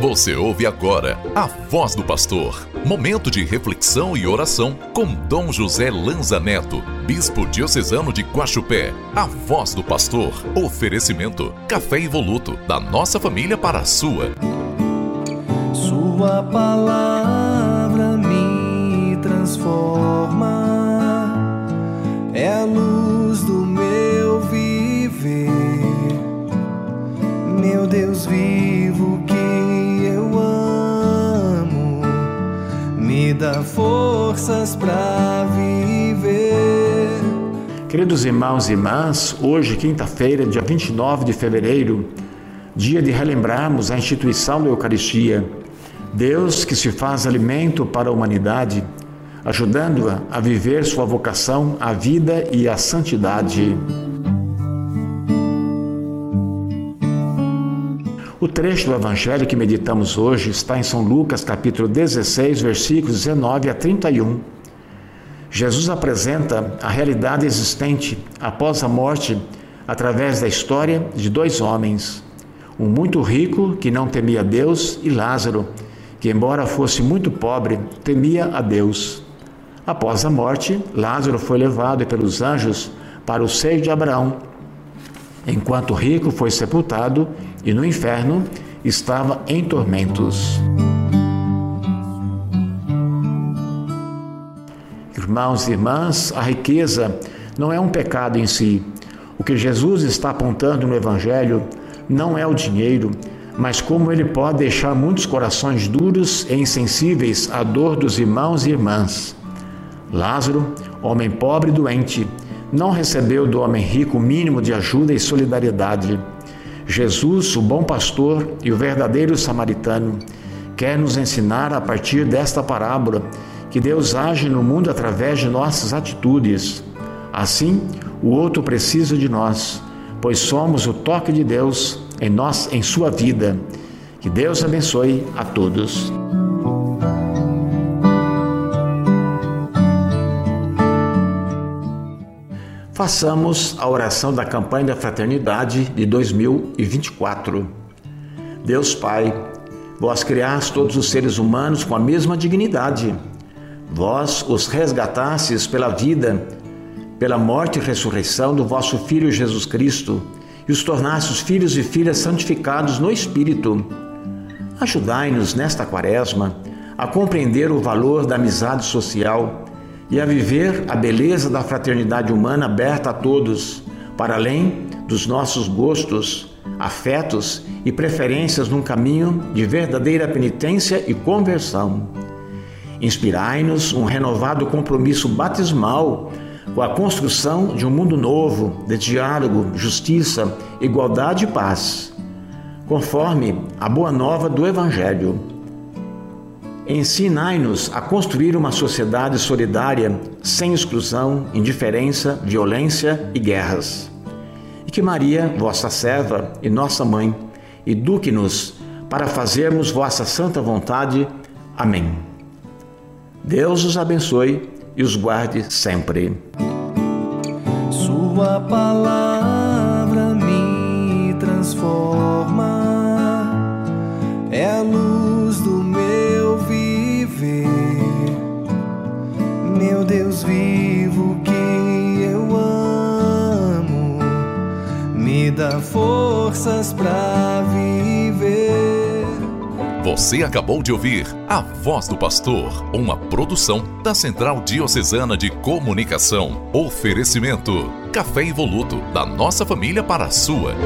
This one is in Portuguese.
Você ouve agora a voz do pastor. Momento de reflexão e oração com Dom José Lanza Neto, bispo diocesano de Guaxupé. A voz do pastor. Oferecimento: café evoluto da nossa família para a sua. Sua palavra me transforma. É a luz forças para viver. Queridos irmãos e irmãs, hoje, quinta-feira, dia 29 de fevereiro, dia de relembrarmos a instituição da Eucaristia, Deus que se faz alimento para a humanidade, ajudando-a a viver sua vocação à vida e à santidade. O trecho do evangelho que meditamos hoje está em São Lucas, capítulo 16, versículos 19 a 31. Jesus apresenta a realidade existente após a morte através da história de dois homens, um muito rico que não temia Deus e Lázaro, que embora fosse muito pobre, temia a Deus. Após a morte, Lázaro foi levado pelos anjos para o seio de Abraão, enquanto rico foi sepultado e no inferno estava em tormentos. Irmãos e irmãs, a riqueza não é um pecado em si. O que Jesus está apontando no Evangelho não é o dinheiro, mas como ele pode deixar muitos corações duros e insensíveis à dor dos irmãos e irmãs. Lázaro, homem pobre e doente, não recebeu do homem rico o mínimo de ajuda e solidariedade. Jesus, o bom pastor e o verdadeiro samaritano, quer nos ensinar a partir desta parábola que Deus age no mundo através de nossas atitudes. Assim, o outro precisa de nós, pois somos o toque de Deus em nós, em sua vida. Que Deus abençoe a todos. Façamos a oração da campanha da fraternidade de 2024. Deus Pai, vós criaste todos os seres humanos com a mesma dignidade. Vós os resgatastes pela vida, pela morte e ressurreição do vosso Filho Jesus Cristo e os tornastes filhos e filhas santificados no Espírito. Ajudai-nos nesta quaresma a compreender o valor da amizade social e a viver a beleza da fraternidade humana aberta a todos, para além dos nossos gostos, afetos e preferências num caminho de verdadeira penitência e conversão. Inspirai-nos um renovado compromisso batismal com a construção de um mundo novo, de diálogo, justiça, igualdade e paz, conforme a boa nova do Evangelho. Ensinai-nos a construir uma sociedade solidária, sem exclusão, indiferença, violência e guerras. E que Maria, vossa serva e nossa mãe, eduque-nos para fazermos vossa santa vontade. Amém. Deus os abençoe e os guarde sempre. Sua palavra me transforma, Meu Deus vivo que eu amo, me dá forças para viver. Você acabou de ouvir A Voz do Pastor, uma produção da Central Diocesana de Comunicação. Oferecimento: Café Evoluto, da nossa família para a sua.